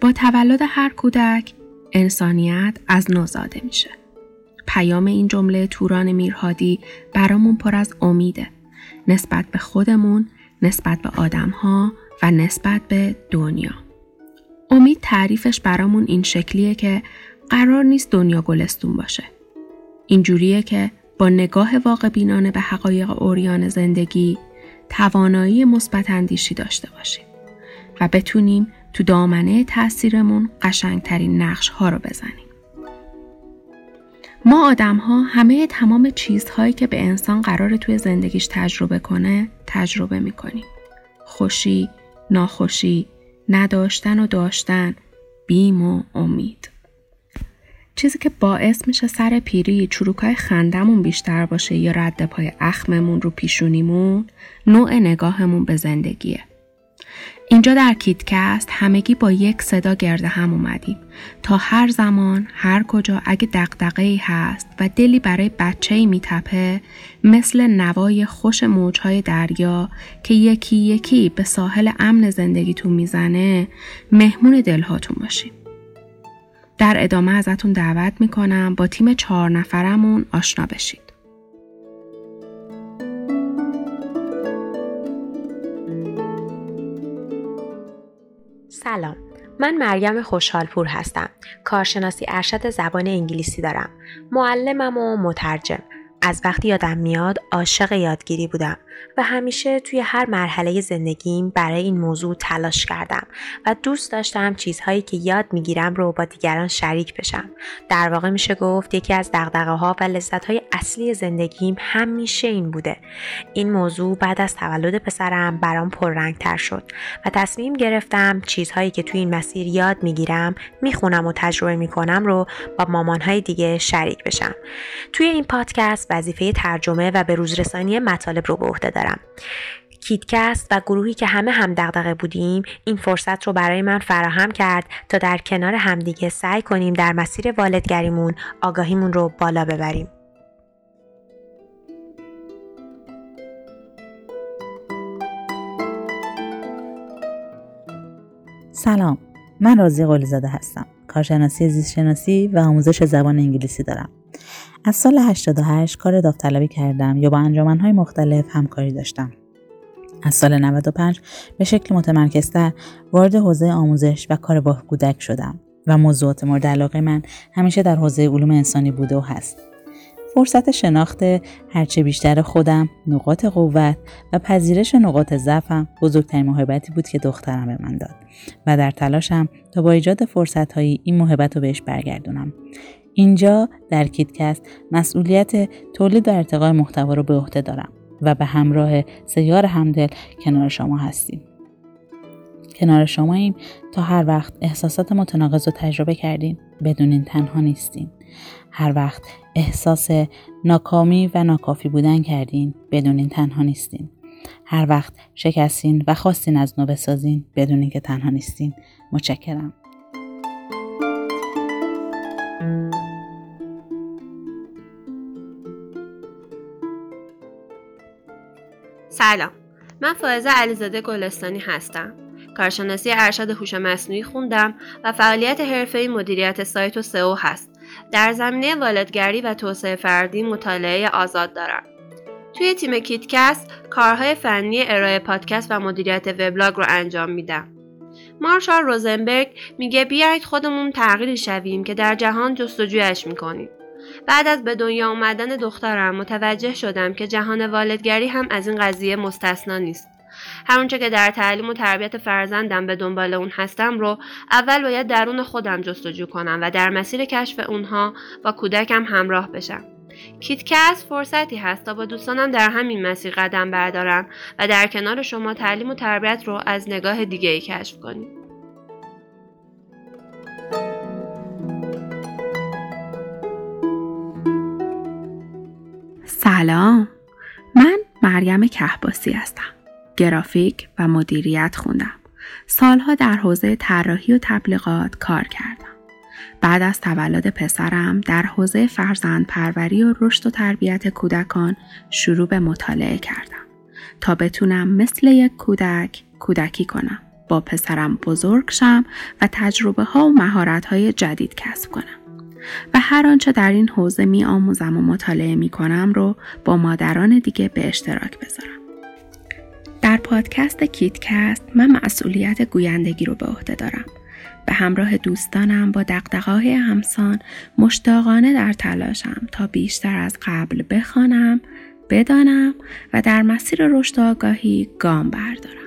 با تولد هر کودک انسانیت از نو زاده میشه. پیام این جمله توران میرهادی برامون پر از امیده. نسبت به خودمون، نسبت به آدمها و نسبت به دنیا. امید تعریفش برامون این شکلیه که قرار نیست دنیا گلستون باشه. اینجوریه که با نگاه واقع بینانه به حقایق اوریان زندگی توانایی مثبت اندیشی داشته باشیم و بتونیم تو دامنه تاثیرمون قشنگترین نقش ها رو بزنیم. ما آدم ها همه تمام چیزهایی که به انسان قرار توی زندگیش تجربه کنه تجربه می‌کنیم. خوشی، ناخوشی، نداشتن و داشتن، بیم و امید. چیزی که باعث میشه سر پیری چروکای خندمون بیشتر باشه یا رد پای اخممون رو پیشونیمون نوع نگاهمون به زندگیه. اینجا در کیتکست همگی با یک صدا گرده هم اومدیم تا هر زمان هر کجا اگه دقدقه ای هست و دلی برای بچه ای میتپه مثل نوای خوش موجهای دریا که یکی یکی به ساحل امن زندگیتون می‌زنه مهمون دلهاتون باشیم. در ادامه ازتون دعوت می‌کنم با تیم چهار نفرمون آشنا بشید. سلام. من مریم خوشحالپور هستم. کارشناسی ارشد زبان انگلیسی دارم. معلمم و مترجم. از وقتی یادم میاد عاشق یادگیری بودم. و همیشه توی هر مرحله زندگیم برای این موضوع تلاش کردم و دوست داشتم چیزهایی که یاد می‌گیرم رو با دیگران شریک بشم. در واقع میشه گفت یکی از دقدقه ها و لذت های اصلی زندگیم همیشه این بوده. این موضوع بعد از تولد پسرم برام تر شد و تصمیم گرفتم چیزهایی که توی این مسیر یاد می‌گیرم می‌خونم و تجربه می‌کنم رو با مامانهای دیگه شریک بشم. توی این پادکست وظیفه ترجمه و به روزرسانی مطالب رو به عهده دارم. کیتکست و گروهی که همه هم دغدغه بودیم این فرصت رو برای من فراهم کرد تا در کنار همدیگه سعی کنیم در مسیر والدگریمون آگاهیمون رو بالا ببریم. سلام من رازی قلیزاده هستم. کارشناسی زیستشناسی و آموزش زبان انگلیسی دارم. از سال 88 کار داوطلبی کردم یا با انجمنهای مختلف همکاری داشتم. از سال 95 به شکل متمرکزتر وارد حوزه آموزش و کار با کودک شدم و موضوعات مورد علاقه من همیشه در حوزه علوم انسانی بوده و هست. فرصت شناخت هرچه بیشتر خودم، نقاط قوت و پذیرش نقاط ضعفم بزرگترین محبتی بود که دخترم به من داد و در تلاشم تا با ایجاد فرصتهایی این محبت رو بهش برگردونم. اینجا در کیتکست مسئولیت تولید و ارتقای محتوا رو به عهده دارم و به همراه سیار همدل کنار شما هستیم. کنار شماییم تا هر وقت احساسات متناقض رو تجربه کردین بدونین تنها نیستین. هر وقت احساس ناکامی و ناکافی بودن کردین بدونین تنها نیستین. هر وقت شکستین و خواستین از نو بسازین بدونین که تنها نیستین. متشکرم. سلام. من فائزه علیزاده گلستانی هستم. کارشناسی ارشد هوش مصنوعی خوندم و فعالیت حرفه‌ای مدیریت سایت و سئو هست. در زمینه والدگری و توسعه فردی مطالعه آزاد دارم. توی تیم کیتکست کارهای فنی ارائه پادکست و مدیریت وبلاگ رو انجام میدم. مارشال روزنبرگ میگه بیایید خودمون تغییری شویم که در جهان جستجویش می‌کنیم. بعد از به دنیا آمدن دخترم متوجه شدم که جهان والدگری هم از این قضیه مستثنا نیست. همونچه که در تعلیم و تربیت فرزندم به دنبال اون هستم رو اول باید درون خودم جستجو کنم و در مسیر کشف اونها با کودکم همراه بشم. کیتکست فرصتی هست تا با دوستانم در همین مسیر قدم بردارم و در کنار شما تعلیم و تربیت رو از نگاه دیگه ای کشف کنیم. سلام. من مریم کهباسی هستم. گرافیک و مدیریت خوندم. سالها در حوزه طراحی و تبلیغات کار کردم. بعد از تولد پسرم در حوزه فرزند پروری و رشد و تربیت کودکان شروع به مطالعه کردم. تا بتونم مثل یک کودک کودکی کنم. با پسرم بزرگ شم و تجربه ها و مهارت های جدید کسب کنم. و هر آنچه در این حوزه می آموزم و مطالعه می کنم رو با مادران دیگه به اشتراک بذارم. در پادکست کیتکست من مسئولیت گویندگی رو به عهده دارم. به همراه دوستانم با دقدقهای همسان مشتاقانه در تلاشم تا بیشتر از قبل بخوانم، بدانم و در مسیر رشد آگاهی گام بردارم.